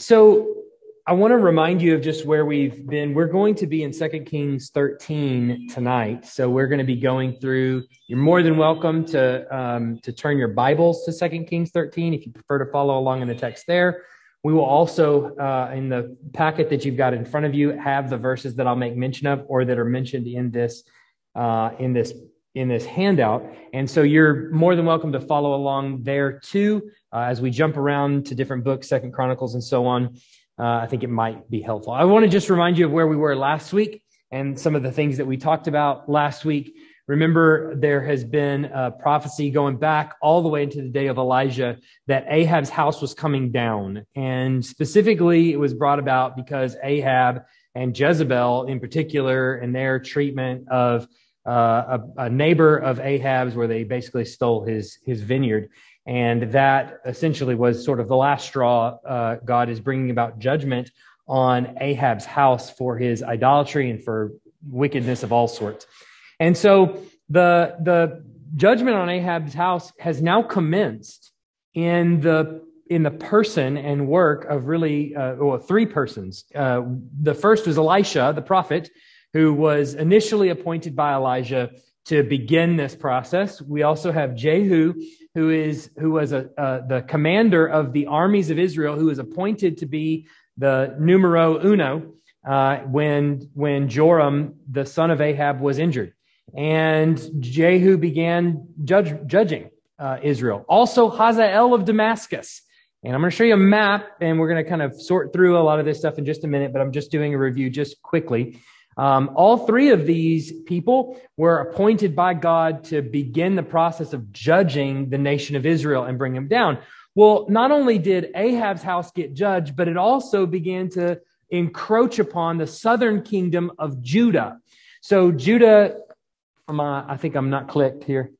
So I want to remind you of just where we've been. We're going to be in 2 Kings 13 tonight. So we're going to be going through. You're more than welcome to um, to turn your Bibles to 2 Kings 13 if you prefer to follow along in the text there. We will also, uh, in the packet that you've got in front of you, have the verses that I'll make mention of or that are mentioned in this uh, in this in this handout. And so you're more than welcome to follow along there too uh, as we jump around to different books, Second Chronicles, and so on. Uh, I think it might be helpful. I want to just remind you of where we were last week and some of the things that we talked about last week. Remember, there has been a prophecy going back all the way into the day of Elijah that Ahab's house was coming down. And specifically, it was brought about because Ahab and Jezebel, in particular, and their treatment of uh, a, a, neighbor of Ahab's, where they basically stole his his vineyard, and that essentially was sort of the last straw. Uh, God is bringing about judgment on Ahab's house for his idolatry and for wickedness of all sorts. And so the, the judgment on Ahab's house has now commenced in the in the person and work of really uh, well, three persons. Uh, the first was Elisha, the prophet, who was initially appointed by Elijah to begin this process. We also have Jehu, who is who was a, uh, the commander of the armies of Israel, who was appointed to be the numero uno uh, when when Joram, the son of Ahab, was injured and Jehu began judge, judging uh, Israel. Also, Hazael of Damascus. And I'm going to show you a map, and we're going to kind of sort through a lot of this stuff in just a minute, but I'm just doing a review just quickly. Um, all three of these people were appointed by God to begin the process of judging the nation of Israel and bring them down. Well, not only did Ahab's house get judged, but it also began to encroach upon the southern kingdom of Judah. So Judah uh, I think I'm not clicked here.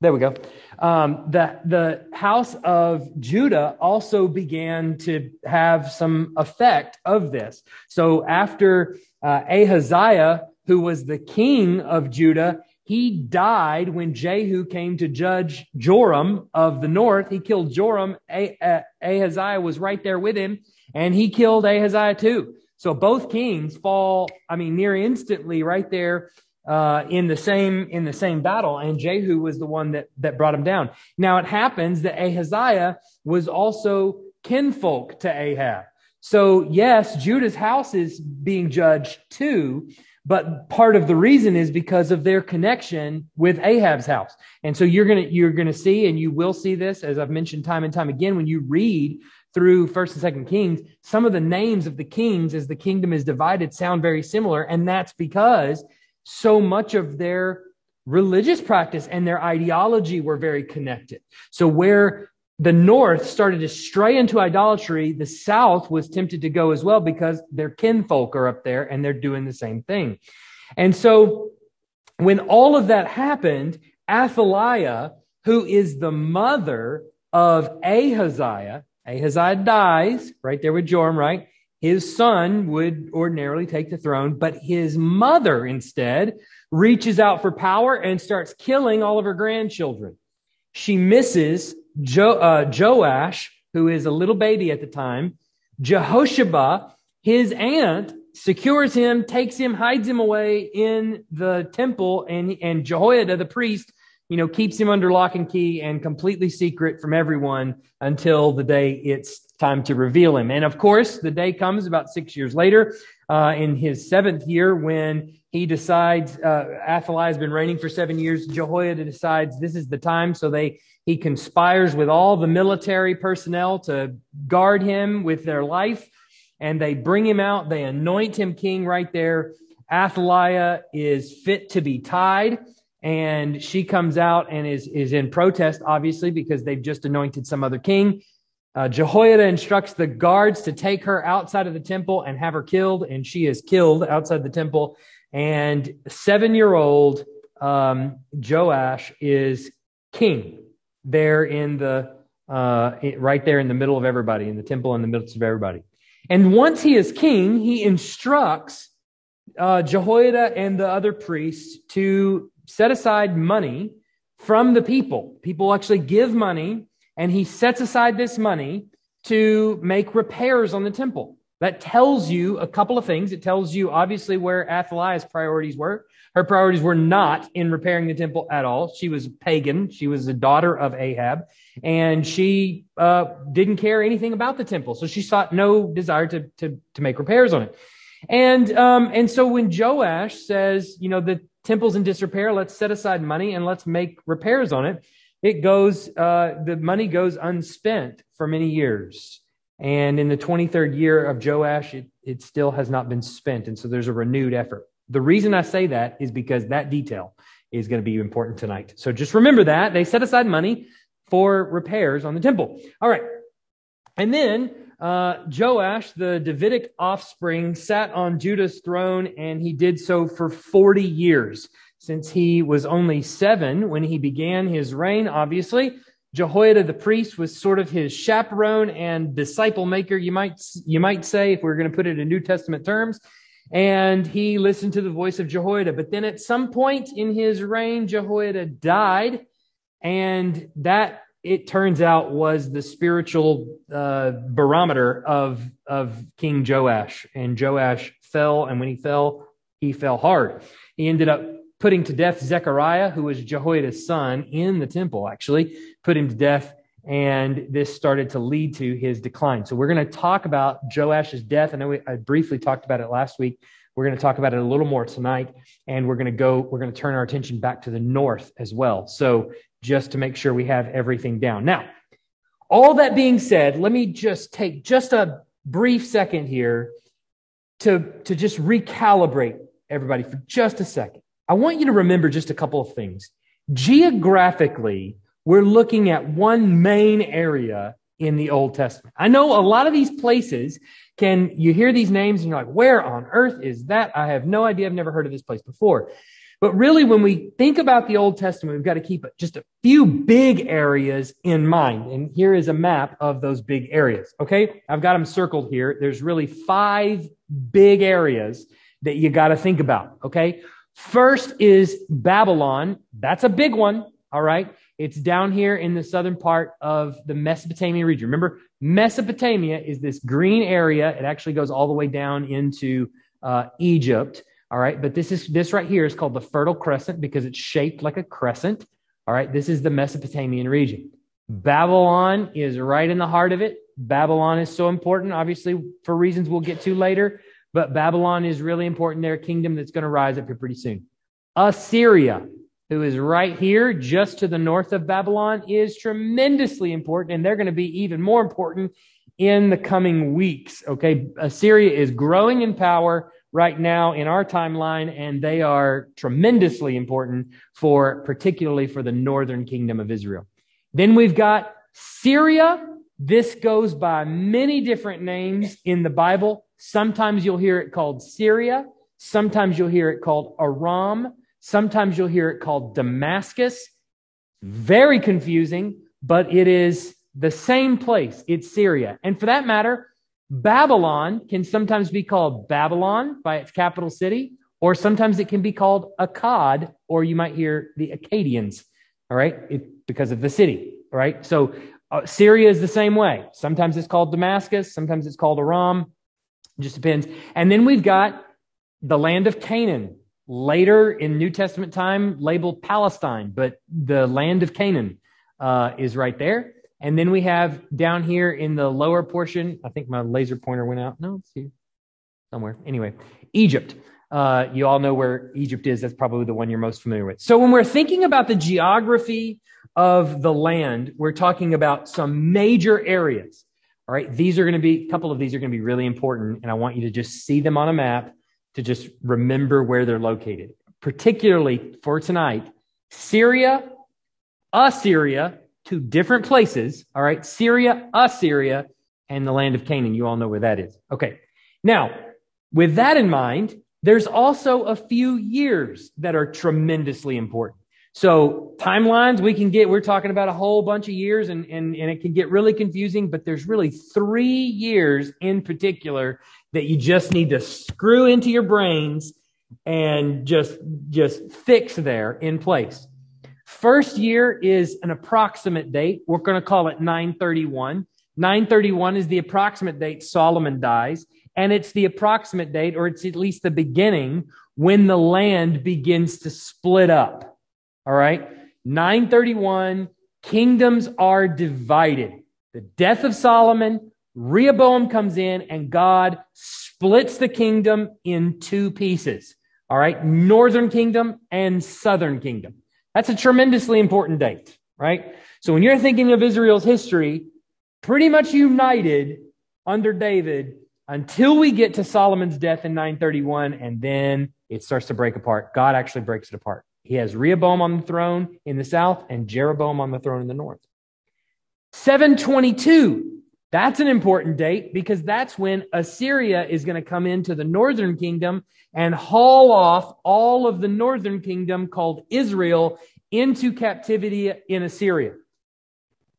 There we go. Um, the, the house of Judah also began to have some effect of this. So after uh, Ahaziah, who was the king of Judah, he died when Jehu came to judge Joram of the north. He killed Joram. Ahaziah was right there with him, and he killed Ahaziah too. So both kings fall, I mean, near instantly right there uh, in the same in the same battle, and Jehu was the one that that brought him down. Now it happens that Ahaziah was also kinfolk to Ahab. So yes, Judah's house is being judged too, but part of the reason is because of their connection with Ahab's house. And so you're gonna you're gonna see, and you will see this as I've mentioned time and time again when you read through first and second kings some of the names of the kings as the kingdom is divided sound very similar and that's because so much of their religious practice and their ideology were very connected. So where the North started to stray into idolatry, the South was tempted to go as well because their kinfolk are up there and they're doing the same thing. And so when all of that happened, Athaliah, who is the mother of Ahaziah, Ahaziah dies right there with Joram, right? His son would ordinarily take the throne, but his mother instead reaches out for power and starts killing all of her grandchildren. She misses jo- uh, Joash, who is a little baby at the time. Jehoshaphat, his aunt, secures him, takes him, hides him away in the temple, and, and Jehoiada, the priest, you know, keeps him under lock and key and completely secret from everyone until the day it's time to reveal him. And of course, the day comes about six years later, uh, in his seventh year, when he decides, uh, Athaliah has been reigning for seven years. Jehoiada decides this is the time. So they, he conspires with all the military personnel to guard him with their life. And they bring him out. They anoint him king right there. Athaliah is fit to be tied and she comes out and is is in protest obviously because they've just anointed some other king uh, Jehoiada instructs the guards to take her outside of the temple and have her killed, and she is killed outside the temple. And seven year old um, Joash is king there in the uh, right there in the middle of everybody in the temple in the midst of everybody. And once he is king, he instructs uh, Jehoiada and the other priests to set aside money from the people. People actually give money and he sets aside this money to make repairs on the temple. That tells you a couple of things. It tells you obviously where Athaliah's priorities were. Her priorities were not in repairing the temple at all. She was pagan. She was the daughter of Ahab, and she uh, didn't care anything about the temple. So she sought no desire to to to make repairs on it. And um, and so when Joash says, you know, the temple's in disrepair, let's set aside money and let's make repairs on it. It goes, uh, the money goes unspent for many years. And in the 23rd year of Joash, it, it still has not been spent. And so there's a renewed effort. The reason I say that is because that detail is going to be important tonight. So just remember that. They set aside money for repairs on the temple. All right. And then uh, Joash, the Davidic offspring, sat on Judah's throne, and he did so for 40 years. Since he was only seven when he began his reign, obviously, Jehoiada the priest was sort of his chaperone and disciple maker, you might, you might say, if we're going to put it in New Testament terms. And he listened to the voice of Jehoiada. But then at some point in his reign, Jehoiada died. And that, it turns out, was the spiritual uh, barometer of, of King Joash. And Joash fell. And when he fell, he fell hard. He ended up putting to death Zechariah, who was Jehoiada's son in the temple, actually, put him to death. And this started to lead to his decline. So we're going to talk about Joash's death. I know we, I briefly talked about it last week. We're going to talk about it a little more tonight. And we're going to go, we're going to turn our attention back to the north as well. So just to make sure we have everything down. Now, all that being said, let me just take just a brief second here to, to just recalibrate everybody for just a second. I want you to remember just a couple of things. Geographically, we're looking at one main area in the Old Testament. I know a lot of these places can, you hear these names and you're like, where on earth is that? I have no idea. I've never heard of this place before. But really, when we think about the Old Testament, we've got to keep just a few big areas in mind. And here is a map of those big areas. Okay. I've got them circled here. There's really five big areas that you got to think about. Okay. First is Babylon. That's a big one. All right. It's down here in the southern part of the Mesopotamia region. Remember, Mesopotamia is this green area. It actually goes all the way down into uh, Egypt. All right. But this is, this right here is called the Fertile Crescent because it's shaped like a crescent. All right. This is the Mesopotamian region. Babylon is right in the heart of it. Babylon is so important, obviously, for reasons we'll get to later. But Babylon is really important. They're a kingdom that's going to rise up here pretty soon. Assyria, who is right here, just to the north of Babylon, is tremendously important, and they're going to be even more important in the coming weeks. Okay. Assyria is growing in power right now in our timeline, and they are tremendously important for, particularly for the northern kingdom of Israel. Then we've got Syria. This goes by many different names in the Bible. Sometimes you'll hear it called Syria. Sometimes you'll hear it called Aram. Sometimes you'll hear it called Damascus. Very confusing, but it is the same place. It's Syria. And for that matter, Babylon can sometimes be called Babylon by its capital city, or sometimes it can be called Akkad, or you might hear the Akkadians, all right, it, because of the city, all right? So uh, Syria is the same way. Sometimes it's called Damascus, sometimes it's called Aram. It just depends. And then we've got the land of Canaan. Later in New Testament time, labeled Palestine, but the land of Canaan uh, is right there. And then we have down here in the lower portion, I think my laser pointer went out. No, it's here somewhere. Anyway, Egypt. Uh, you all know where Egypt is. That's probably the one you're most familiar with. So when we're thinking about the geography of the land, we're talking about some major areas. All right. These are going to be, a couple of these are going to be really important. And I want you to just see them on a map to just remember where they're located. Particularly for tonight, Syria, Assyria, two different places. All right. Syria, Assyria, and the land of Canaan. You all know where that is. Okay. Now, with that in mind, there's also a few years that are tremendously important. So timelines, we can get, we're talking about a whole bunch of years and, and, and it can get really confusing, but there's really three years in particular that you just need to screw into your brains and just, just fix there in place. First year is an approximate date. We're going to call it 931. 931 is the approximate date Solomon dies, and it's the approximate date, or it's at least the beginning, when the land begins to split up. All right? 931, kingdoms are divided. The death of Solomon, Rehoboam comes in, and God splits the kingdom in two pieces. All right? Northern kingdom and southern kingdom. That's a tremendously important date, right? So when you're thinking of Israel's history, pretty much united under David until we get to Solomon's death in 931, and then it starts to break apart. God actually breaks it apart. He has Rehoboam on the throne in the south and Jeroboam on the throne in the north. 722, that's an important date because that's when Assyria is going to come into the northern kingdom and haul off all of the northern kingdom called Israel into captivity in Assyria.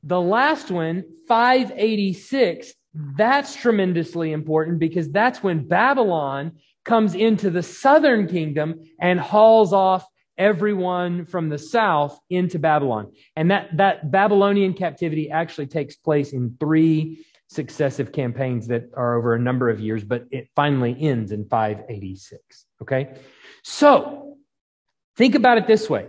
The last one, 586, that's tremendously important because that's when Babylon comes into the southern kingdom and hauls off everyone from the south into Babylon. And that, that Babylonian captivity actually takes place in three successive campaigns that are over a number of years, but it finally ends in 586. Okay? So think about it this way.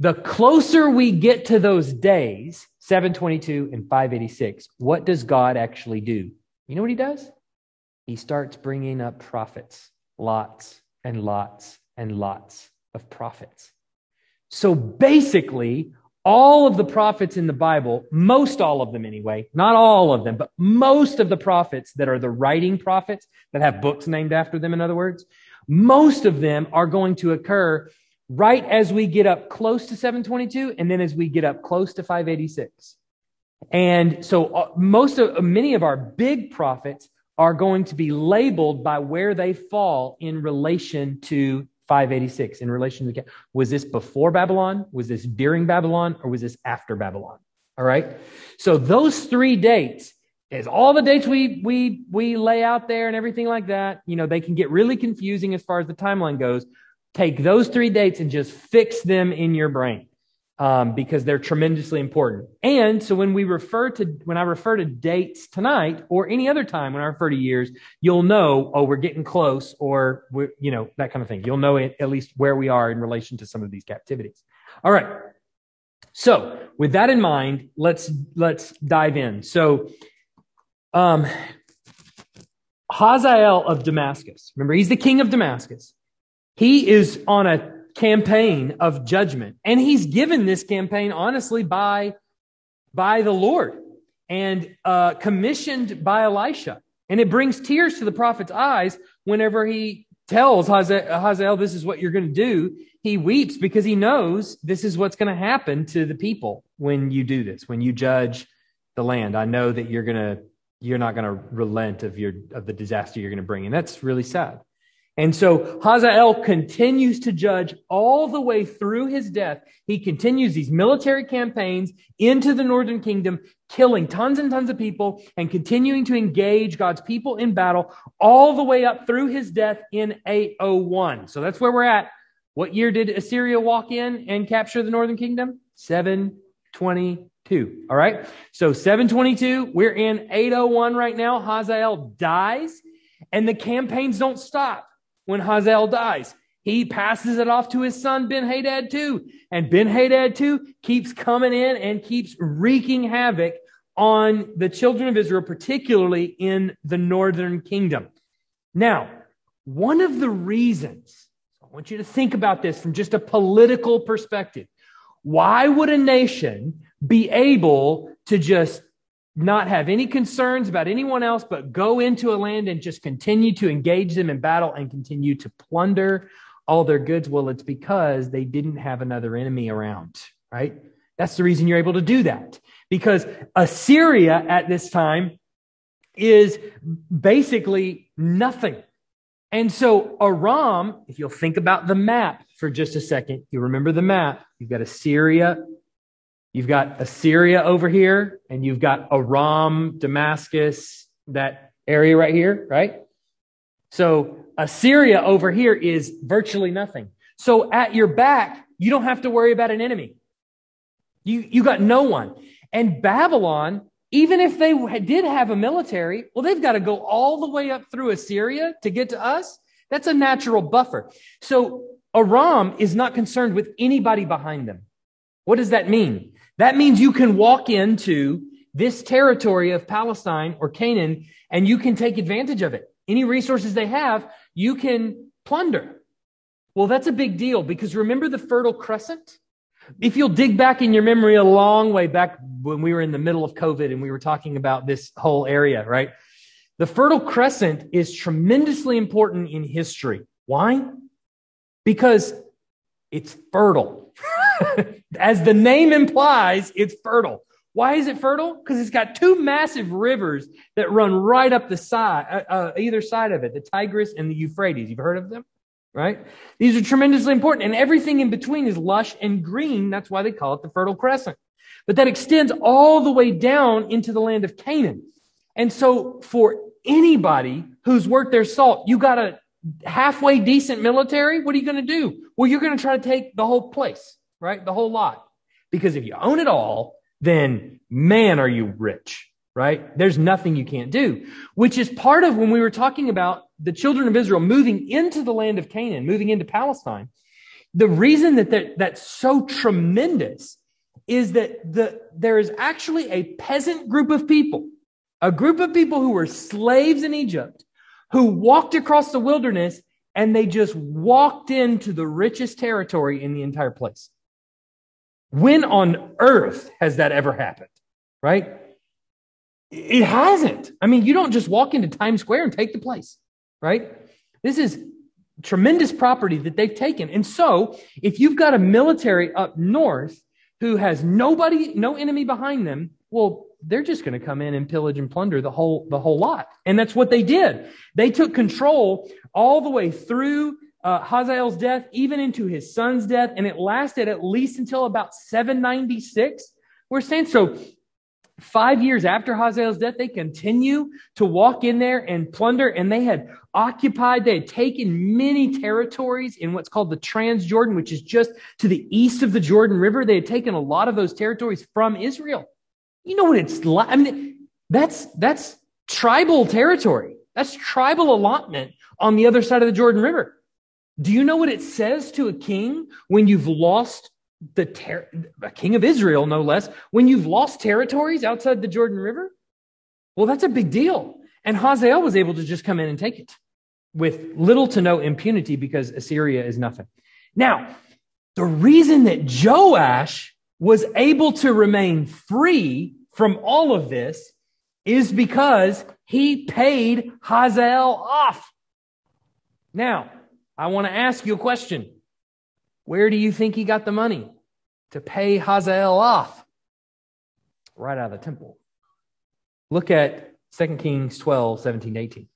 The closer we get to those days, 722 and 586, what does God actually do? You know what he does? He starts bringing up prophets, lots and lots and lots of prophets. So basically, all of the prophets in the Bible, most all of them anyway, not all of them, but most of the prophets that are the writing prophets that have books named after them, in other words, most of them are going to occur right as we get up close to 722 and then as we get up close to 586. And so uh, most of many of our big prophets are going to be labeled by where they fall in relation to 586 in relation to the was this before Babylon? Was this during Babylon? Or was this after Babylon? All right. So those three dates is all the dates we we we lay out there and everything like that. You know, they can get really confusing as far as the timeline goes. Take those three dates and just fix them in your brain um, because they're tremendously important. And so when we refer to, when I refer to dates tonight or any other time when I refer to years, you'll know, oh, we're getting close or we're, you know, that kind of thing. You'll know at least where we are in relation to some of these captivities. All right. So with that in mind, let's, let's dive in. So, um, Hazael of Damascus, remember, he's the king of Damascus. He is on a campaign of judgment. And he's given this campaign, honestly, by, by the Lord and uh, commissioned by Elisha. And it brings tears to the prophet's eyes whenever he tells Hazael, this is what you're going to do. He weeps because he knows this is what's going to happen to the people when you do this, when you judge the land. I know that you're going to, you're not going to relent of your, of the disaster you're going to bring. And that's really sad. And so Hazael continues to judge all the way through his death. He continues these military campaigns into the northern kingdom, killing tons and tons of people and continuing to engage God's people in battle all the way up through his death in 801. So that's where we're at. What year did Assyria walk in and capture the northern kingdom? 722. All right. So 722, we're in 801 right now. Hazael dies and the campaigns don't stop when Hazael dies. He passes it off to his son Ben Hadad two. And Ben Hadad two keeps coming in and keeps wreaking havoc on the children of Israel, particularly in the northern kingdom. Now, one of the reasons, I want you to think about this from just a political perspective. Why would a nation be able to just not have any concerns about anyone else, but go into a land and just continue to engage them in battle and continue to plunder all their goods. Well, it's because they didn't have another enemy around, right? That's the reason you're able to do that. Because Assyria at this time is basically nothing. And so Aram, if you'll think about the map for just a second, you remember the map. You've got Assyria You've got Assyria over here, and you've got Aram, Damascus, that area right here, right? So Assyria over here is virtually nothing. So at your back, you don't have to worry about an enemy. You, you got no one. And Babylon even if they did have a military, well, they've got to go all the way up through Assyria to get to us. That's a natural buffer. So Aram is not concerned with anybody behind them. What does that mean? That means you can walk into this territory of Palestine or Canaan and you can take advantage of it. Any resources they have, you can plunder. Well, that's a big deal because remember the Fertile Crescent? If you'll dig back in your memory a long way back when we were in the middle of COVID and we were talking about this whole area, right? The Fertile Crescent is tremendously important in history. Why? Because it's fertile. As the name implies, it's fertile. Why is it fertile? Because it's got two massive rivers that run right up the side, uh, uh, either side of it, the Tigris and the Euphrates. You've heard of them? right? These are tremendously important. And everything in between is lush and green. That's why they call it the Fertile Crescent. But that extends all the way down into the land of Canaan. And so for anybody who's worth their salt, you got a halfway decent military. What are you going to do? Well, you're going to try to take the whole place, right? The whole lot. Because if you own it all, then man, are you rich, right? There's nothing you can't do, which is part of when we were talking about the children of Israel moving into the land of Canaan, moving into Palestine, the reason that that's so tremendous is that the, there is actually a peasant group of people, a group of people who were slaves in Egypt, who walked across the wilderness and they just walked into the richest territory in the entire place. When on earth has that ever happened? Right? It hasn't. I mean, you don't just walk into Times Square and take the place right? This is tremendous property that they've taken. And so, if you've got a military up north who has nobody, no enemy behind them, well, they're just going to come in and pillage and plunder the whole the whole lot. And that's what they did. They took control all the way through uh, Hazael's death, even into his son's death, and it lasted at least until about 796. We're saying so Five years after Hazael's death, they continue to walk in there and plunder, and they had occupied, they had taken many territories in what's called the Transjordan, which is just to the east of the Jordan River. They had taken a lot of those territories from Israel. You know what it's like? I mean, that's, that's tribal territory. That's tribal allotment on the other side of the Jordan River. Do you know what it says to a king when you've lost the ter- a king of Israel, no less, when you've lost territories outside the Jordan River? Well, that's a big deal. And Hazael was able to just come in and take it with little to no impunity because Assyria is nothing. Now, the reason that Joash was able to remain free from all of this is because he paid Hazael off. Now, I want to ask you a question. Where do you think he got the money to pay Hazael off? Right out of the temple. Look at 2 Kings 12, 17, 18.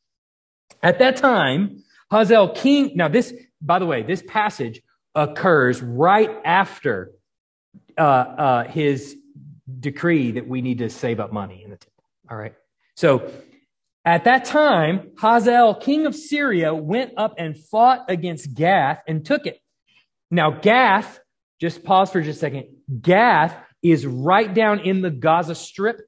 At that time, Hazael king, now this, by the way, this passage occurs right after uh, uh, his decree that we need to save up money in the temple. All right. So at that time, Hazael, king of Syria, went up and fought against Gath and took it. Now, Gath, just pause for just a second. Gath is right down in the Gaza Strip,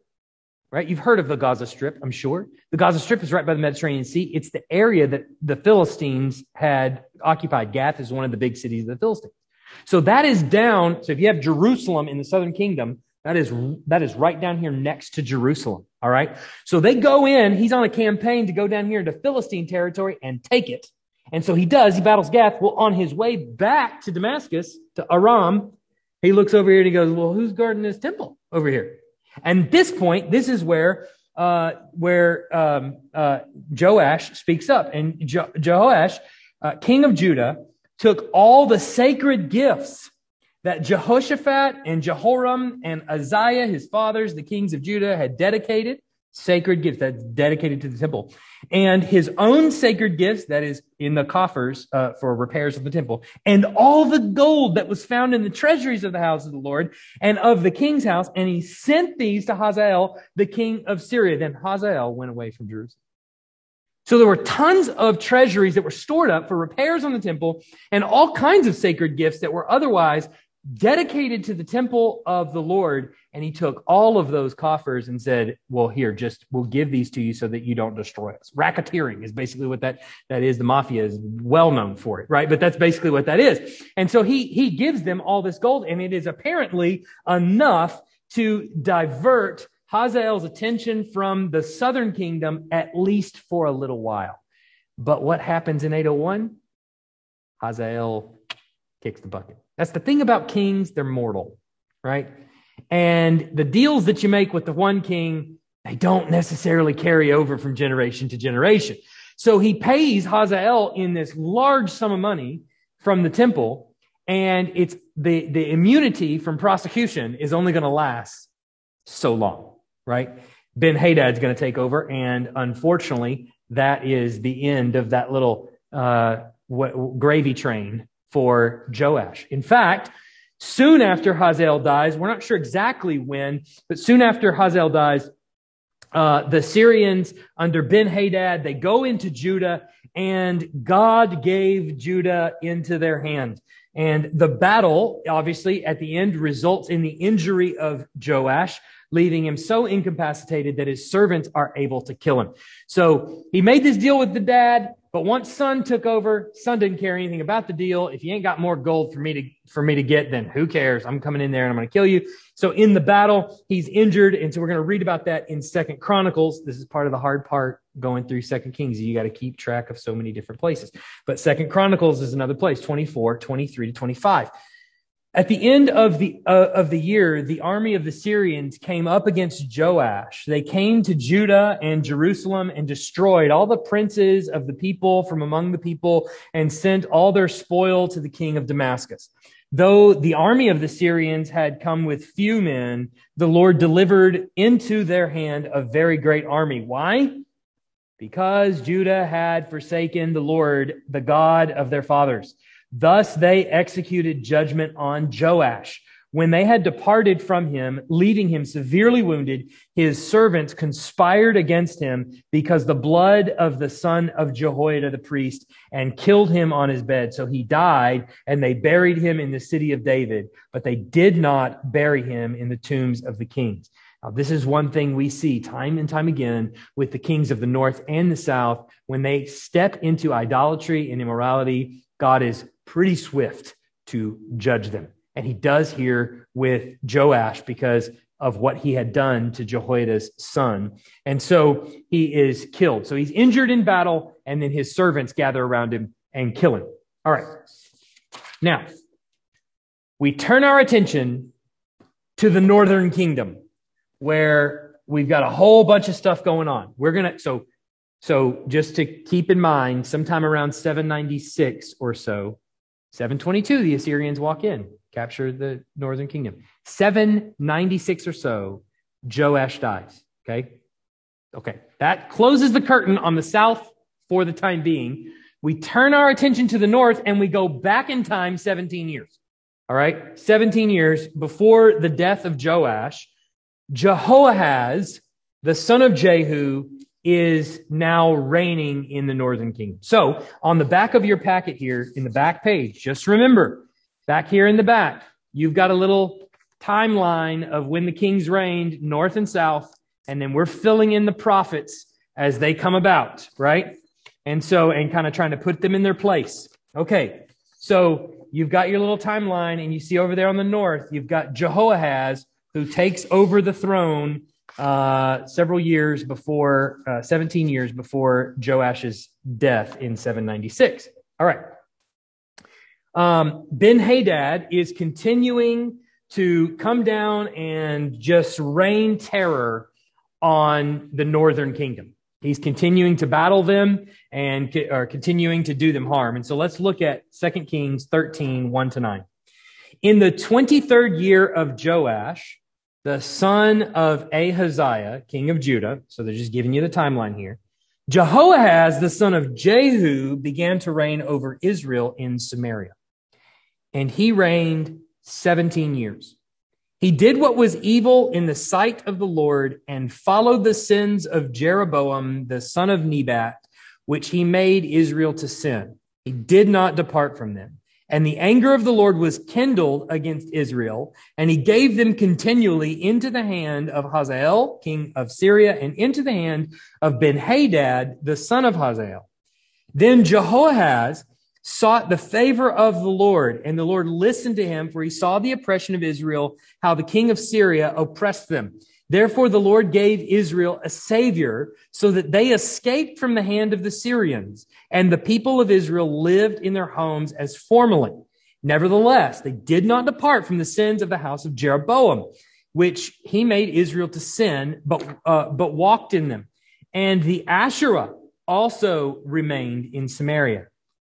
right? You've heard of the Gaza Strip, I'm sure. The Gaza Strip is right by the Mediterranean Sea. It's the area that the Philistines had occupied. Gath is one of the big cities of the Philistines. So that is down. So if you have Jerusalem in the southern kingdom, that is, that is right down here next to Jerusalem. All right. So they go in, he's on a campaign to go down here into Philistine territory and take it. And so he does, he battles Gath. Well, on his way back to Damascus, to Aram, he looks over here and he goes, Well, who's guarding this temple over here? And this point, this is where uh, where um, uh, Joash speaks up. And jo- Jehoash, uh, king of Judah, took all the sacred gifts that Jehoshaphat and Jehoram and Ahaziah, his fathers, the kings of Judah, had dedicated sacred gifts. That's dedicated to the temple. And his own sacred gifts that is in the coffers uh, for repairs of the temple. And all the gold that was found in the treasuries of the house of the lord and of the king's house. And he sent these to hazael the king of syria. Then hazael went away from jerusalem. So there were tons of treasuries that were stored up for repairs on the temple and all kinds of sacred gifts that were otherwise dedicated to the temple of the Lord. And he took all of those coffers and said, well, here, just we'll give these to you so that you don't destroy us. Racketeering is basically what that, that is. The mafia is well known for it, right? But that's basically what that is. And so he, he gives them all this gold and it is apparently enough to divert Hazael's attention from the southern kingdom at least for a little while. But what happens in 801? Hazael kicks the bucket. That's the thing about kings, they're mortal, right? And the deals that you make with the one king, they don't necessarily carry over from generation to generation. So he pays Hazael in this large sum of money from the temple, and it's the, the immunity from prosecution is only going to last so long, right? Ben Hadad's going to take over, and unfortunately, that is the end of that little uh, what, gravy train for Joash. In fact, soon after Hazael dies, we're not sure exactly when, but soon after Hazael dies, uh, the Syrians under Ben Hadad, they go into Judah and God gave Judah into their hand. And the battle, obviously, at the end results in the injury of Joash, leaving him so incapacitated that his servants are able to kill him. So he made this deal with the dad. But once Son took over, Son didn't care anything about the deal. If you ain't got more gold for me to for me to get, then who cares? I'm coming in there and I'm going to kill you. So in the battle, he's injured, and so we're going to read about that in Second Chronicles. This is part of the hard part going through Second Kings. You got to keep track of so many different places. But Second Chronicles is another place, 24, 23 to 25. At the end of the, uh, of the year, the army of the Syrians came up against Joash. They came to Judah and Jerusalem and destroyed all the princes of the people from among the people and sent all their spoil to the king of Damascus. Though the army of the Syrians had come with few men, the Lord delivered into their hand a very great army. Why? Because Judah had forsaken the Lord, the God of their fathers. Thus they executed judgment on Joash. When they had departed from him, leaving him severely wounded, his servants conspired against him because the blood of the son of Jehoiada the priest and killed him on his bed. So he died and they buried him in the city of David, but they did not bury him in the tombs of the kings. Now, this is one thing we see time and time again with the kings of the north and the south. When they step into idolatry and immorality, God is pretty swift to judge them. And he does here with Joash because of what he had done to Jehoiada's son. And so he is killed. So he's injured in battle, and then his servants gather around him and kill him. All right. Now, we turn our attention to the northern kingdom where we've got a whole bunch of stuff going on. We're going to, so, so just to keep in mind, sometime around 796 or so, 722, the Assyrians walk in, capture the northern kingdom. 796 or so, Joash dies. Okay. Okay. That closes the curtain on the south for the time being. We turn our attention to the north and we go back in time 17 years. All right. 17 years before the death of Joash, Jehoahaz, the son of Jehu, is now reigning in the northern kingdom. So on the back of your packet here, in the back page, just remember, back here in the back, you've got a little timeline of when the kings reigned north and south, and then we're filling in the prophets as they come about, right? And so, and kind of trying to put them in their place. Okay. So you've got your little timeline and you see over there on the north, you've got Jehoahaz who takes over the throne uh, several years before, uh, 17 years before Joash's death in 796. All right. Um, ben Hadad is continuing to come down and just rain terror on the northern kingdom. He's continuing to battle them and are continuing to do them harm. And so let's look at 2 Kings 13, 1 to 9. In the 23rd year of Joash, the son of Ahaziah, king of Judah. So they're just giving you the timeline here. Jehoahaz, the son of Jehu, began to reign over Israel in Samaria. And he reigned 17 years. He did what was evil in the sight of the Lord and followed the sins of Jeroboam, the son of Nebat, which he made Israel to sin. He did not depart from them. And the anger of the Lord was kindled against Israel, and he gave them continually into the hand of Hazael, king of Syria, and into the hand of Ben-Hadad, the son of Hazael. Then Jehoahaz sought the favor of the Lord, and the Lord listened to him, for he saw the oppression of Israel, how the king of Syria oppressed them. Therefore, the Lord gave Israel a savior so that they escaped from the hand of the Syrians, and the people of Israel lived in their homes as formerly. Nevertheless, they did not depart from the sins of the house of Jeroboam, which he made Israel to sin, but, uh, but walked in them. And the Asherah also remained in Samaria.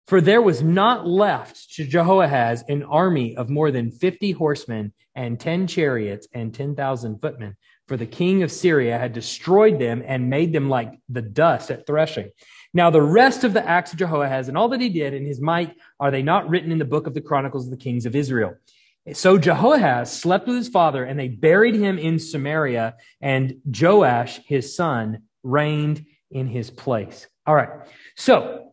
For there was not left to Jehoahaz an army of more than 50 horsemen and 10 chariots and 10,000 footmen for the king of Syria had destroyed them and made them like the dust at threshing. Now, the rest of the acts of Jehoahaz and all that he did in his might, are they not written in the book of the Chronicles of the Kings of Israel? So Jehoahaz slept with his father, and they buried him in Samaria, and Joash, his son, reigned in his place. All right. So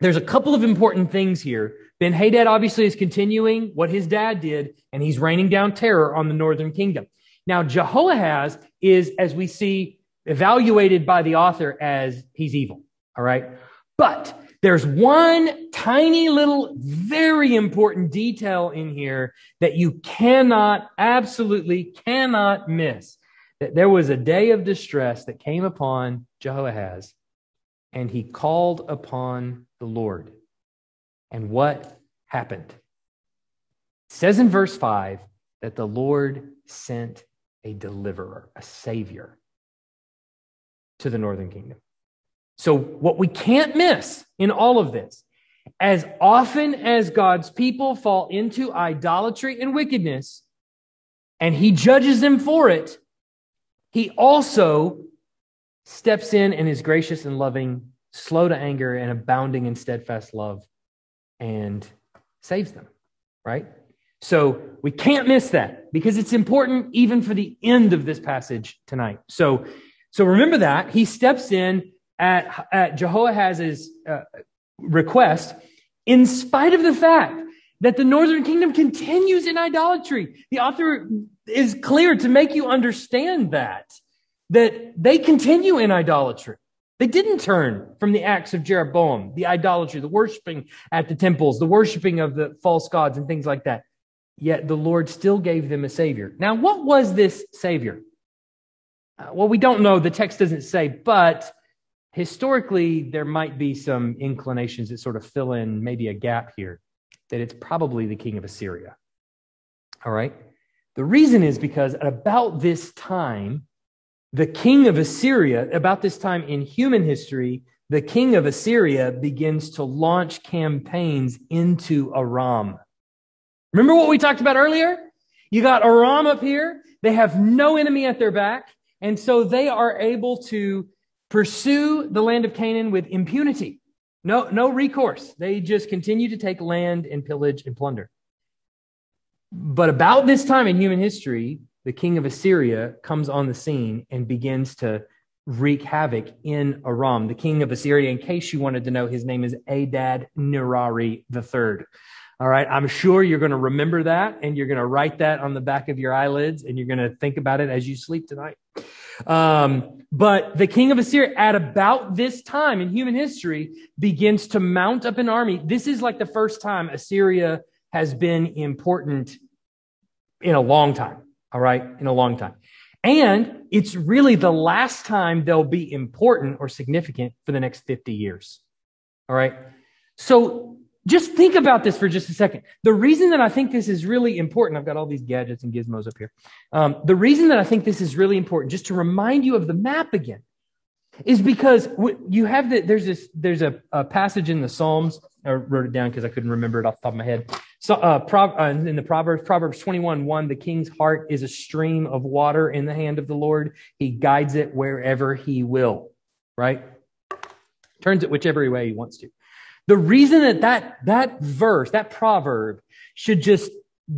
there's a couple of important things here. Ben Hadad obviously is continuing what his dad did, and he's raining down terror on the northern kingdom. Now, Jehoahaz is, as we see, evaluated by the author as he's evil. All right. But there's one tiny little, very important detail in here that you cannot, absolutely cannot miss. That there was a day of distress that came upon Jehoahaz, and he called upon the Lord. And what happened? It says in verse 5 that the Lord sent a deliverer, a savior to the northern kingdom. So, what we can't miss in all of this, as often as God's people fall into idolatry and wickedness, and he judges them for it, he also steps in and is gracious and loving, slow to anger, and abounding in steadfast love, and saves them, right? So we can't miss that because it's important even for the end of this passage tonight. So, so remember that he steps in at, at Jehoahaz's uh, request in spite of the fact that the northern kingdom continues in idolatry. The author is clear to make you understand that, that they continue in idolatry. They didn't turn from the acts of Jeroboam, the idolatry, the worshiping at the temples, the worshiping of the false gods and things like that yet the Lord still gave them a Savior. Now, what was this Savior? Uh, well, we don't know. The text doesn't say, but historically, there might be some inclinations that sort of fill in maybe a gap here that it's probably the king of Assyria. All right? The reason is because at about this time, the king of Assyria, about this time in human history, the king of Assyria begins to launch campaigns into Aram. Remember what we talked about earlier? You got Aram up here. They have no enemy at their back. And so they are able to pursue the land of Canaan with impunity. No, no recourse. They just continue to take land and pillage and plunder. But about this time in human history, the king of Assyria comes on the scene and begins to wreak havoc in Aram. The king of Assyria, in case you wanted to know, his name is Adad Nirari III. All right. I'm sure you're going to remember that and you're going to write that on the back of your eyelids and you're going to think about it as you sleep tonight. Um, but the king of Assyria at about this time in human history begins to mount up an army. This is like the first time Assyria has been important in a long time. All right. In a long time. And it's really the last time they'll be important or significant for the next 50 years. All right. So just think about this for just a second. The reason that I think this is really important, I've got all these gadgets and gizmos up here. Um, the reason that I think this is really important, just to remind you of the map again, is because you have the, there's this, there's a, a passage in the Psalms. I wrote it down because I couldn't remember it off the top of my head. So, uh, Pro, uh, in the Proverbs, Proverbs 21, 1, the king's heart is a stream of water in the hand of the Lord. He guides it wherever he will, right? Turns it whichever way he wants to. The reason that that, that verse, that proverb should just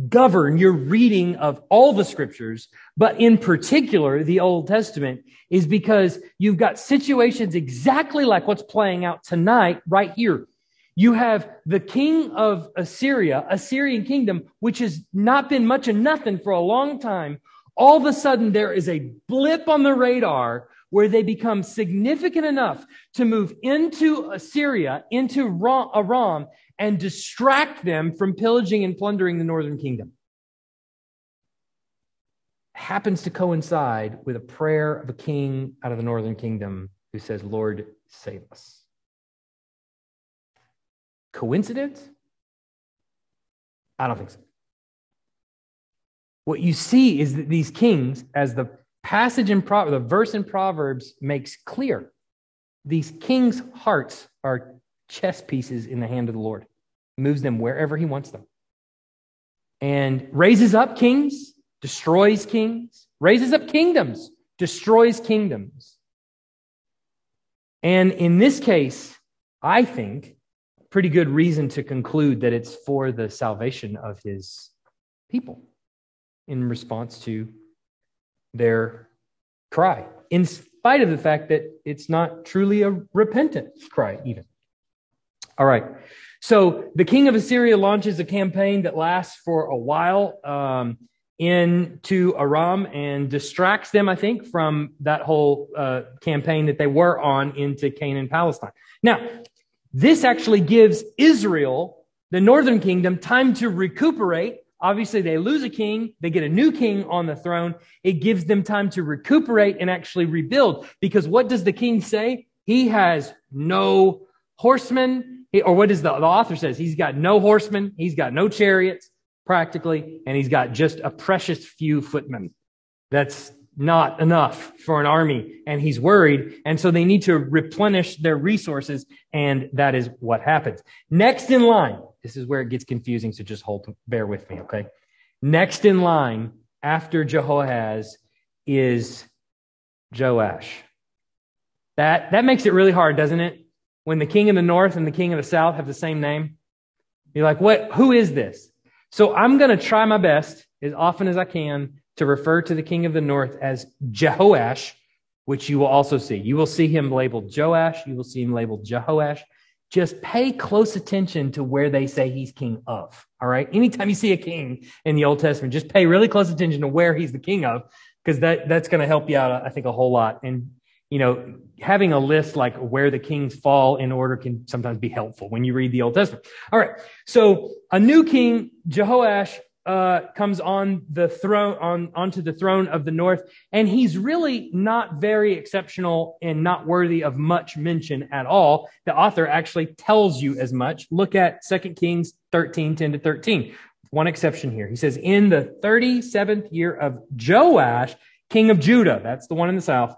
govern your reading of all the scriptures, but in particular the Old Testament, is because you've got situations exactly like what's playing out tonight right here. You have the king of Assyria, Assyrian kingdom, which has not been much of nothing for a long time. All of a sudden, there is a blip on the radar where they become significant enough to move into Assyria, into Aram, and distract them from pillaging and plundering the northern kingdom. Happens to coincide with a prayer of a king out of the northern kingdom who says, Lord, save us. Coincidence? I don't think so. What you see is that these kings, as the passage in Pro- the verse in Proverbs makes clear, these kings' hearts are chess pieces in the hand of the Lord moves them wherever he wants them, and raises up kings, destroys kings, raises up kingdoms, destroys kingdoms. And in this case, I think pretty good reason to conclude that it's for the salvation of his people in response to their cry, in spite of the fact that it's not truly a repentant cry, even. All right. So the king of Assyria launches a campaign that lasts for a while um, into Aram and distracts them, I think, from that whole uh, campaign that they were on into Canaan, Palestine. Now, this actually gives Israel, the northern kingdom, time to recuperate. Obviously, they lose a king, they get a new king on the throne. It gives them time to recuperate and actually rebuild. Because what does the king say? He has no horsemen, or what does the, the author says? He's got no horsemen, he's got no chariots, practically, and he's got just a precious few footmen. That's not enough for an army, and he's worried, and so they need to replenish their resources, and that is what happens. Next in line, this is where it gets confusing, so just hold, bear with me, okay? Next in line after Jehoahaz is Joash. That, that makes it really hard, doesn't it? when the king of the north and the king of the south have the same name? You're like, what? Who is this? So I'm going to try my best as often as I can to refer to the king of the north as Jehoash, which you will also see. You will see him labeled Joash. You will see him labeled Jehoash. Just pay close attention to where they say he's king of. All right. Anytime you see a king in the Old Testament, just pay really close attention to where he's the king of, because that, that's going to help you out, I think, a whole lot. And you know, having a list like where the kings fall in order can sometimes be helpful when you read the Old Testament. All right. So a new king, Jehoash, uh, comes on the throne, on, onto the throne of the north, and he's really not very exceptional and not worthy of much mention at all. The author actually tells you as much. Look at 2 Kings 13, 10 to 13. One exception here. He says, in the 37th year of Joash, king of Judah, that's the one in the south,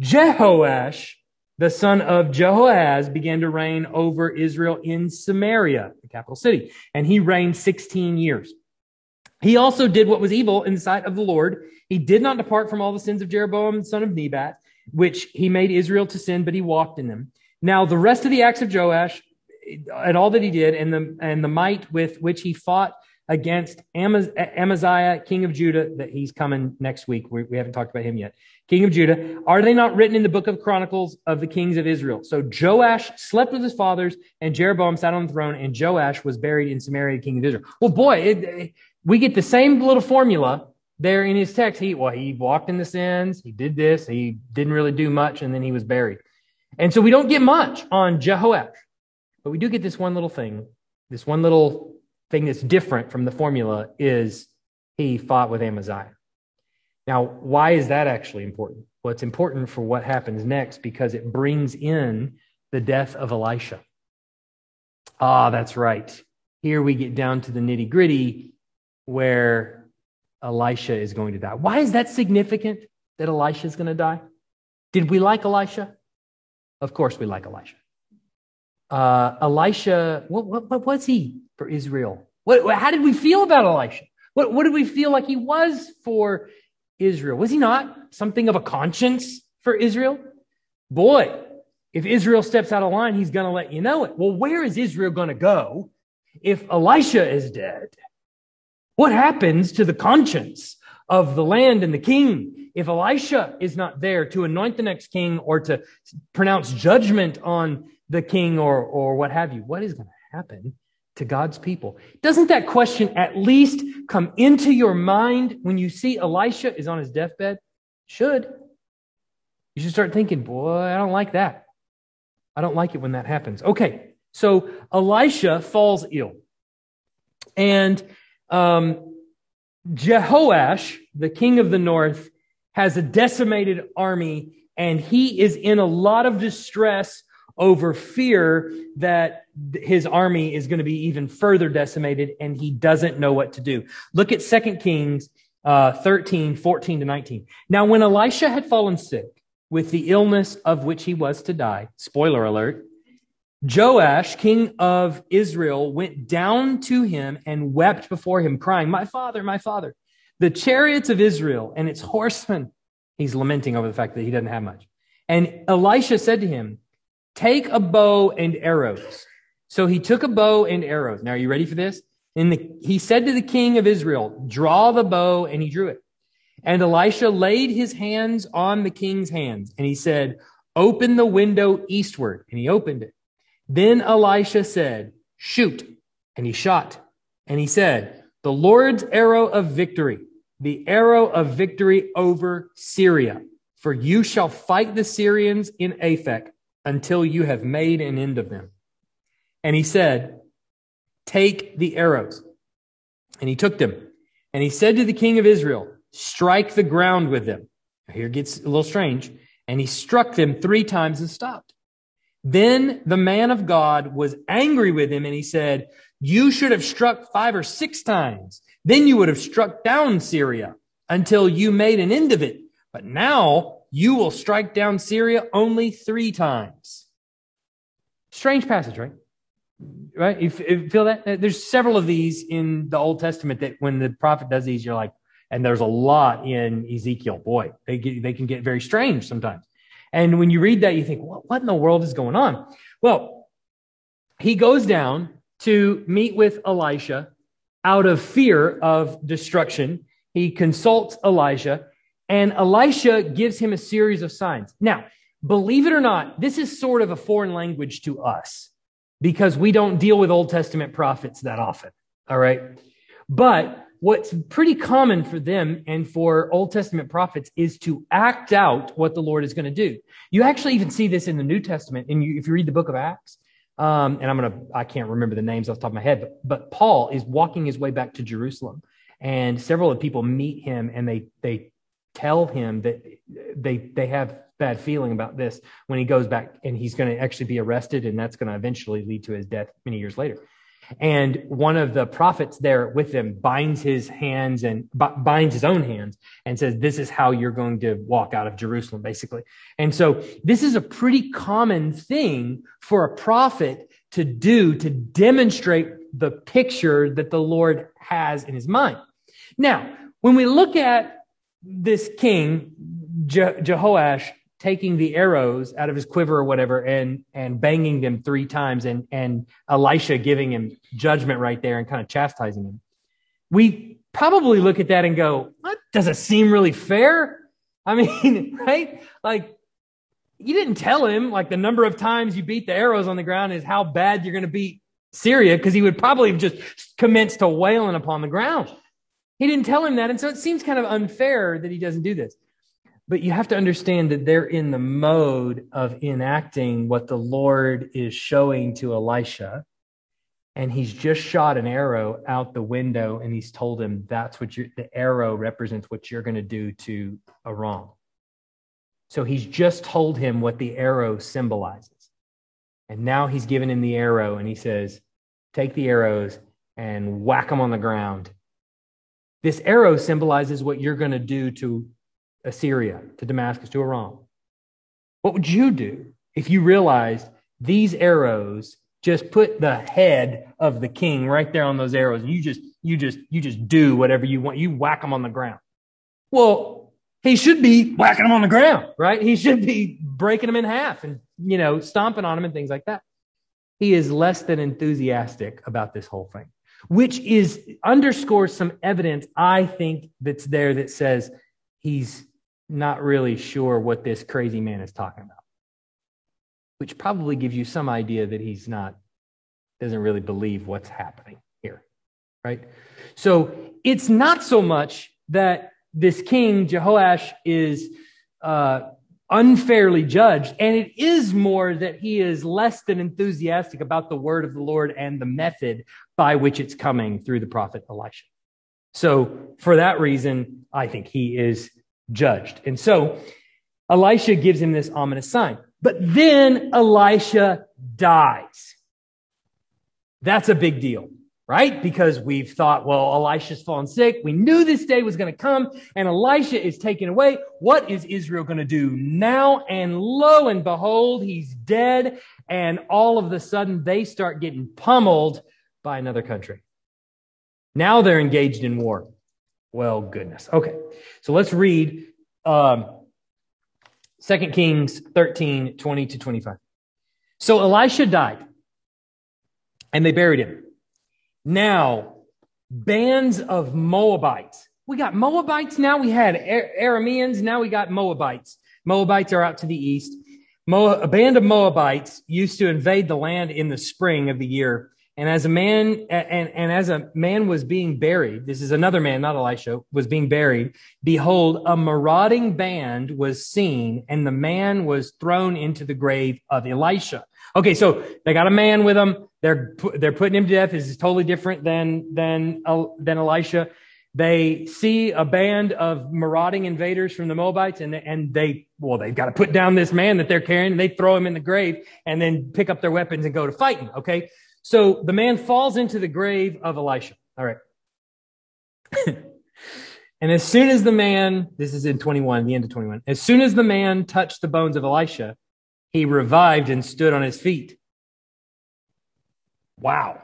Jehoash, the son of Jehoahaz, began to reign over Israel in Samaria, the capital city, and he reigned 16 years. He also did what was evil in the sight of the Lord. He did not depart from all the sins of Jeroboam, son of Nebat, which he made Israel to sin, but he walked in them. Now, the rest of the acts of Joash and all that he did and the, and the might with which he fought against Amaziah, king of Judah, that he's coming next week. We, we, haven't talked about him yet. King of Judah. Are they not written in the book of Chronicles of the kings of Israel? So Joash slept with his fathers, and Jeroboam sat on the throne, and Joash was buried in Samaria, king of Israel. Well, boy, it, it, we get the same little formula there in his text. He, well, he walked in the sins, he did this, he didn't really do much, and then he was buried. And so we don't get much on Jehoash, but we do get this one little thing, this one little thing that's different from the formula is he fought with Amaziah. Now, why is that actually important? Well, it's important for what happens next because it brings in the death of Elisha. Ah, that's right. Here we get down to the nitty gritty where Elisha is going to die. Why is that significant that Elisha is going to die? Did we like Elisha? Of course, we like Elisha. Uh, Elisha, what, what, what was he? for Israel? What, how did we feel about Elisha? What, what did we feel like he was for Israel? Was he not something of a conscience for Israel? Boy, if Israel steps out of line, he's going to let you know it. Well, where is Israel going to go if Elisha is dead? What happens to the conscience of the land and the king if Elisha is not there to anoint the next king or to pronounce judgment on the king or, or what have you. What is going to happen to God's people? Doesn't that question at least come into your mind when you see Elisha is on his deathbed? Should. You should start thinking, boy, I don't like that. I don't like it when that happens. Okay, so Elisha falls ill. And um, Jehoash, the king of the north, has a decimated army, and he is in a lot of distress over fear that his army is going to be even further decimated, and he doesn't know what to do. Look at 2 Kings uh, 13, 14 to 19. Now, when Elisha had fallen sick with the illness of which he was to die, spoiler alert, Joash, king of Israel, went down to him and wept before him, crying, My father, my father, the chariots of Israel and its horsemen. He's lamenting over the fact that he doesn't have much. And Elisha said to him, Take a bow and arrows. So he took a bow and arrows. Now, are you ready for this? And the, he said to the king of Israel, Draw the bow, and he drew it. And Elisha laid his hands on the king's hands, and he said, Open the window eastward. And he opened it. Then Elisha said, Shoot. And he shot. And he said, The Lord's arrow of victory, the arrow of victory over Syria. For you shall fight the Syrians in Aphek until you have made an end of them. And he said, Take the arrows. And he took them. And he said to the king of Israel, Strike the ground with them. Here it gets a little strange. And he struck them three times and stopped. Then the man of God was angry with him and he said, You should have struck five or six times. Then you would have struck down Syria until you made an end of it. But now you will strike down Syria only three times. Strange passage, right? Right? You feel that? There's several of these in the Old Testament that when the prophet does these, you're like, and there's a lot in Ezekiel. Boy, they get, they can get very strange sometimes. And when you read that, you think, what, what in the world is going on? Well, he goes down to meet with Elisha out of fear of destruction. He consults Elijah, and Elisha gives him a series of signs. Now, believe it or not, this is sort of a foreign language to us because we don't deal with Old Testament prophets that often. All right. But what's pretty common for them and for Old Testament prophets is to act out what the Lord is going to do. You actually even see this in the New Testament. And if you read the book of Acts, um, and I'm going to, I can't remember the names off the top of my head, but, but Paul is walking his way back to Jerusalem and several of the people meet him and they, they tell him that they, they have bad feeling about this when he goes back and he's going to actually be arrested and that's going to eventually lead to his death many years later. And one of the prophets there with them binds his hands and binds his own hands and says, This is how you're going to walk out of Jerusalem, basically. And so this is a pretty common thing for a prophet to do to demonstrate the picture that the Lord has in his mind. Now, when we look at this king, Je- Jehoash, taking the arrows out of his quiver or whatever and and banging them three times and and Elisha giving him judgment right there and kind of chastising him. We probably look at that and go, "What does it seem really fair?" I mean, right? Like you didn't tell him like the number of times you beat the arrows on the ground is how bad you're going to beat Syria because he would probably have just commenced to wailing upon the ground. He didn't tell him that, and so it seems kind of unfair that he doesn't do this. But you have to understand that they're in the mode of enacting what the Lord is showing to Elisha. And he's just shot an arrow out the window and he's told him that's what you the arrow represents what you're going to do to Aram. So he's just told him what the arrow symbolizes. And now he's given him the arrow and he says, Take the arrows and whack them on the ground. This arrow symbolizes what you're going to do to Assyria, to Damascus, to Aram. What would you do if you realized these arrows just put the head of the king right there on those arrows and you just you just you just do whatever you want. You whack them on the ground. Well he should be whacking them on the ground right? He should be breaking them in half and you know stomping on them and things like that. He is less than enthusiastic about this whole thing which is underscores some evidence i think that's there that says he's not really sure what this crazy man is talking about. which probably gives you some idea that he's not, doesn't really believe what's happening here, right? So it's not so much that this king, Jehoash, is uh, unfairly judged, and it is more that he is less than enthusiastic about the word of the Lord and the method by which it's coming through the prophet Elisha. So, for that reason, I think he is judged. And so, Elisha gives him this ominous sign. But then Elisha dies. That's a big deal right? Because we've thought, well, Elisha's fallen sick. We knew this day was going to come and Elisha is taken away. What is Israel going to do now? And lo and behold, he's dead. And all of a the sudden they start getting pummeled by another country. Now they're engaged in war. Well, goodness. Okay. So let's read, um, 2 Kings 13, 20 to 25. So Elisha died and they buried him. Now, bands of Moabites. We got Moabites now. We had Arameans. Now we got Moabites. Moabites are out to the east. Mo- a band of Moabites used to invade the land in the spring of the year. And as a man, and, and as a man was being buried, this is another man, not Elisha, was being buried. Behold, a marauding band was seen, and the man was thrown into the grave of Elisha. Okay, so they got a man with them. They're they're putting him to death. This is totally different than than uh, than Elisha. They see a band of marauding invaders from the Moabites, and and they well they've got to put down this man that they're carrying. And they throw him in the grave, and then pick up their weapons and go to fighting. Okay, so the man falls into the grave of Elisha. All right. and as soon as the man, this is in 21, the end of 21, as soon as the man touched the bones of Elisha, he revived and stood on his feet. Wow.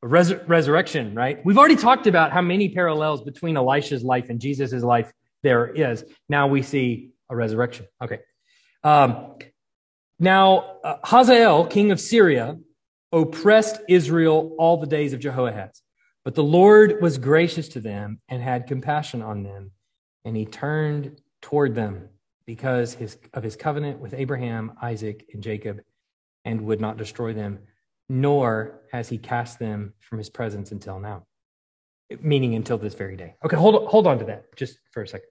Res- resurrection, right? We've already talked about how many parallels between Elisha's life and Jesus' life there is. Now we see a resurrection. Okay. Um, now, uh, Hazael, king of Syria, oppressed Israel all the days of Jehoahaz. But the Lord was gracious to them and had compassion on them, and he turned toward them because his, of his covenant with Abraham, Isaac, and Jacob, and would not destroy them, nor has he cast them from his presence until now, meaning until this very day. Okay, hold, hold on to that just for a second.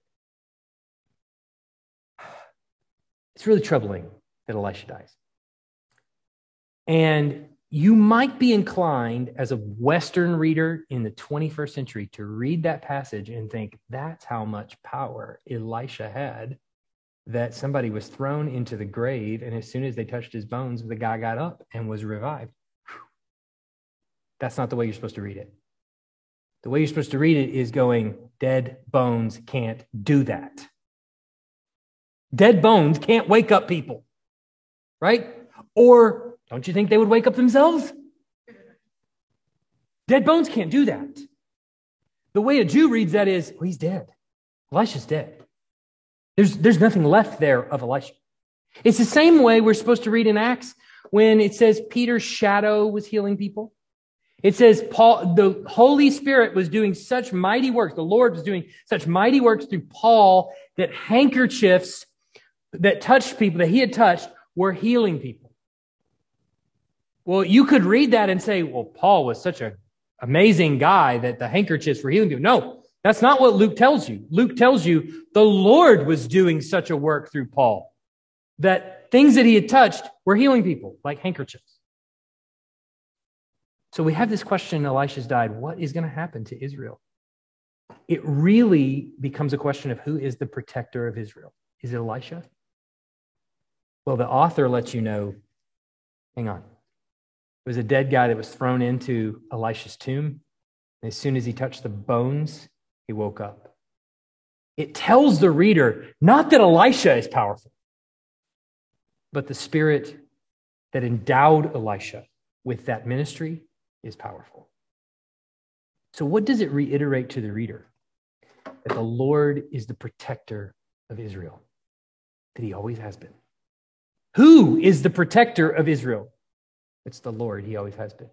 It's really troubling that Elisha dies. And you might be inclined as a Western reader in the 21st century to read that passage and think that's how much power Elisha had that somebody was thrown into the grave, and as soon as they touched his bones, the guy got up and was revived. That's not the way you're supposed to read it. The way you're supposed to read it is going, dead bones can't do that. Dead bones can't wake up people, right? Or don't you think they would wake up themselves? Dead bones can't do that. The way a Jew reads that is, well, he's dead. Elisha's dead. There's, there's nothing left there of Elisha. It's the same way we're supposed to read in Acts when it says Peter's shadow was healing people. It says Paul, the Holy Spirit was doing such mighty works. The Lord was doing such mighty works through Paul that handkerchiefs that touched people that he had touched were healing people. Well, you could read that and say, well, Paul was such an amazing guy that the handkerchiefs were healing people. No, that's not what Luke tells you. Luke tells you the Lord was doing such a work through Paul that things that he had touched were healing people, like handkerchiefs. So we have this question Elisha's died. What is going to happen to Israel? It really becomes a question of who is the protector of Israel. Is it Elisha? Well, the author lets you know hang on. It was a dead guy that was thrown into Elisha's tomb. And as soon as he touched the bones, he woke up. It tells the reader not that Elisha is powerful, but the spirit that endowed Elisha with that ministry is powerful. So, what does it reiterate to the reader? That the Lord is the protector of Israel, that he always has been. Who is the protector of Israel? It's the Lord, he always has been.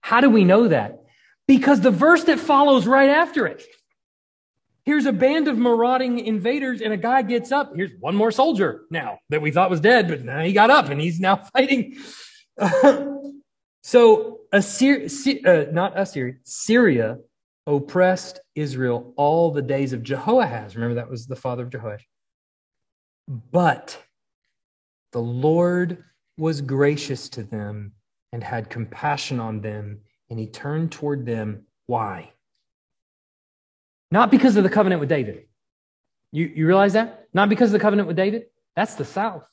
How do we know that? Because the verse that follows right after it here's a band of marauding invaders, and a guy gets up. Here's one more soldier now that we thought was dead, but now he got up and he's now fighting. so, Assyria, uh, not Assyria, Syria oppressed Israel all the days of Jehoahaz. Remember, that was the father of Jehoash. But the Lord was gracious to them and had compassion on them, and he turned toward them. Why? Not because of the covenant with David. You, you realize that? Not because of the covenant with David. That's the South.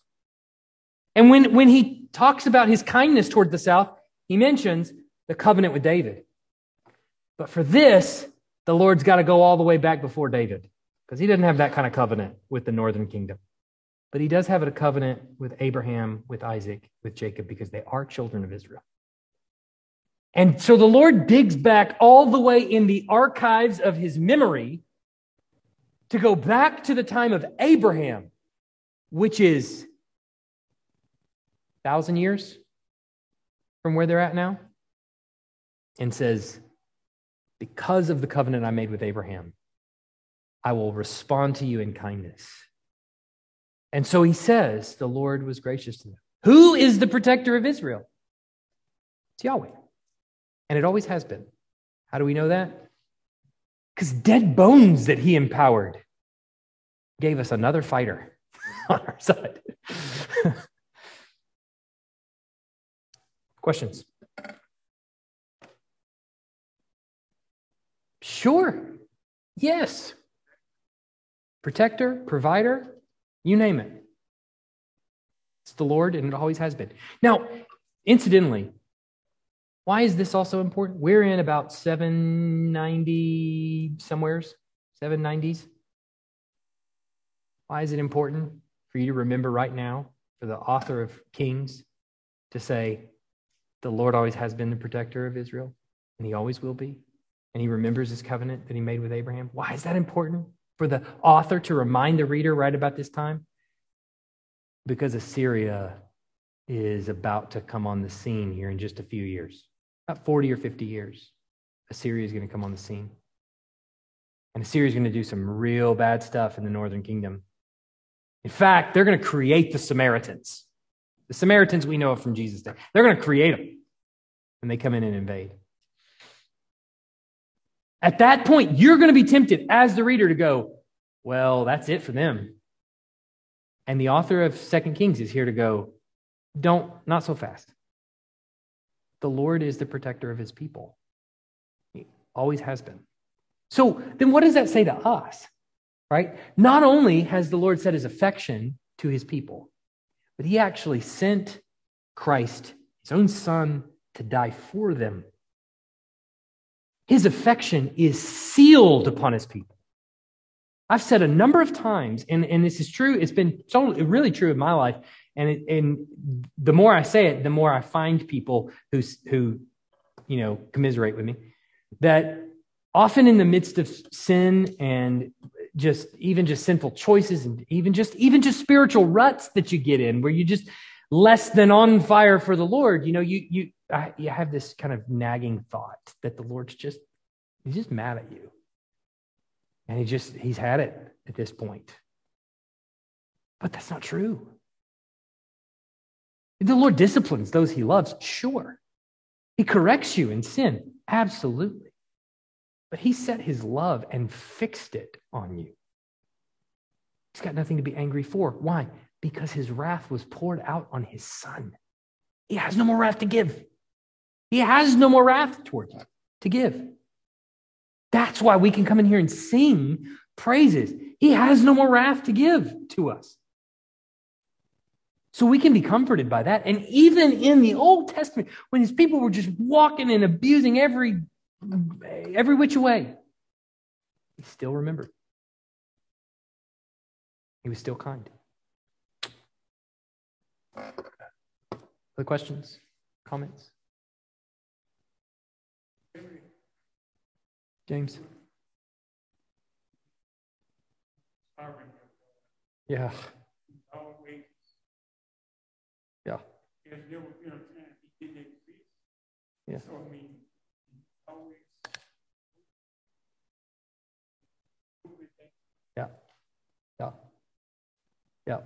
And when, when he talks about his kindness toward the South, he mentions the covenant with David. But for this, the Lord's got to go all the way back before David because he didn't have that kind of covenant with the northern kingdom. But he does have a covenant with Abraham, with Isaac, with Jacob because they are children of Israel. And so the Lord digs back all the way in the archives of his memory to go back to the time of Abraham, which is thousand years from where they're at now, and says, Because of the covenant I made with Abraham, I will respond to you in kindness. And so he says, The Lord was gracious to them. Who is the protector of Israel? It's Yahweh. And it always has been. How do we know that? Because dead bones that he empowered gave us another fighter on our side. Questions? Sure. Yes. Protector, provider, you name it. It's the Lord, and it always has been. Now, incidentally, why is this also important? We're in about 790 somewheres, 790s. Why is it important for you to remember right now, for the author of Kings to say, the Lord always has been the protector of Israel, and he always will be? And he remembers his covenant that he made with Abraham. Why is that important for the author to remind the reader right about this time? Because Assyria is about to come on the scene here in just a few years about 40 or 50 years, Assyria is going to come on the scene. And Assyria is going to do some real bad stuff in the northern kingdom. In fact, they're going to create the Samaritans. The Samaritans we know from Jesus' day. They're going to create them And they come in and invade. At that point, you're going to be tempted as the reader to go, well, that's it for them. And the author of Second Kings is here to go, don't, not so fast. The Lord is the protector of his people. He always has been. So then what does that say to us? Right? Not only has the Lord set his affection to his people, but he actually sent Christ, his own son, to die for them. His affection is sealed upon his people. I've said a number of times, and, and this is true, it's been so really true in my life, and it, and the more I say it, the more I find people who who you know commiserate with me. That often in the midst of sin and just even just sinful choices and even just even just spiritual ruts that you get in where you just less than on fire for the Lord, you know, you you I, you have this kind of nagging thought that the Lord's just he's just mad at you. And he just he's had it at this point. But that's not true. The Lord disciplines those he loves, sure. He corrects you in sin, absolutely. But he set his love and fixed it on you. He's got nothing to be angry for. Why? Because his wrath was poured out on his son. He has no more wrath to give. He has no more wrath towards to give. That's why we can come in here and sing praises. He has no more wrath to give to us. So we can be comforted by that. And even in the Old Testament, when his people were just walking and abusing every every which way, he still remembered. He was still kind. Other questions? Comments? James? Yeah. Yeah. Yeah. Yeah. Yeah. Yeah.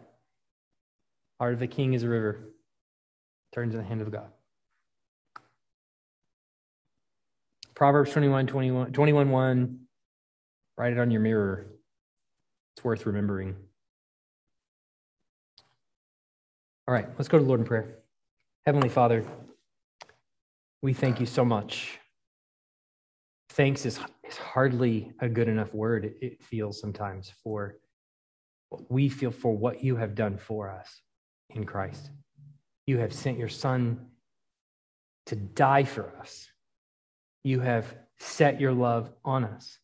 Heart of a king is a river. Turns in the hand of God. Proverbs 21, 21, 21 1. Write it on your mirror. It's worth remembering. All right, let's go to Lord in prayer. Heavenly Father, we thank you so much. Thanks is, is hardly a good enough word, it feels sometimes, for what we feel for what you have done for us in Christ. You have sent your Son to die for us. You have set your love on us.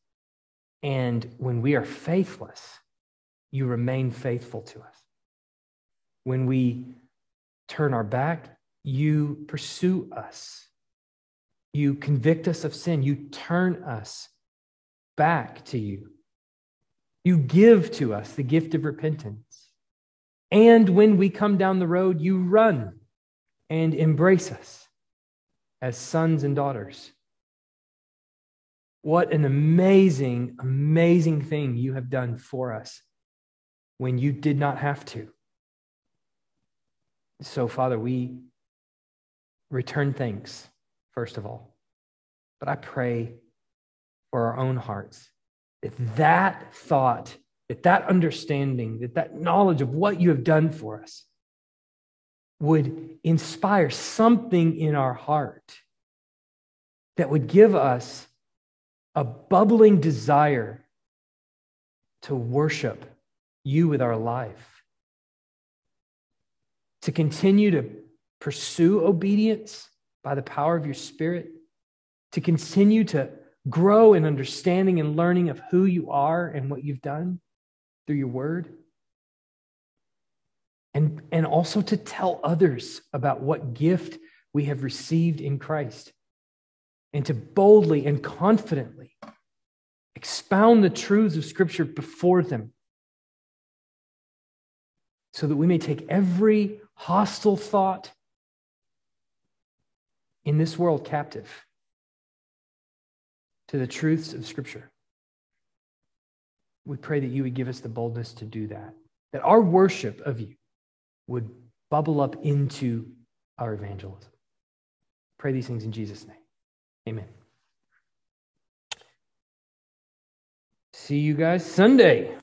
And when we are faithless, you remain faithful to us. When we turn our back, you pursue us. You convict us of sin. You turn us back to you. You give to us the gift of repentance. And when we come down the road, you run and embrace us as sons and daughters. What an amazing, amazing thing you have done for us when you did not have to. So, Father, we return thanks, first of all. But I pray for our own hearts that that thought, that that understanding, that that knowledge of what you have done for us would inspire something in our heart that would give us a bubbling desire to worship you with our life, to continue to pursue obedience by the power of your Spirit, to continue to grow in understanding and learning of who you are and what you've done through your word. And, and also to tell others about what gift we have received in Christ and to boldly and confidently expound the truths of Scripture before them so that we may take every hostile thought in this world captive to the truths of Scripture. We pray that you would give us the boldness to do that, that our worship of you would bubble up into our evangelism. Pray these things in Jesus' name. Amen. See you guys Sunday.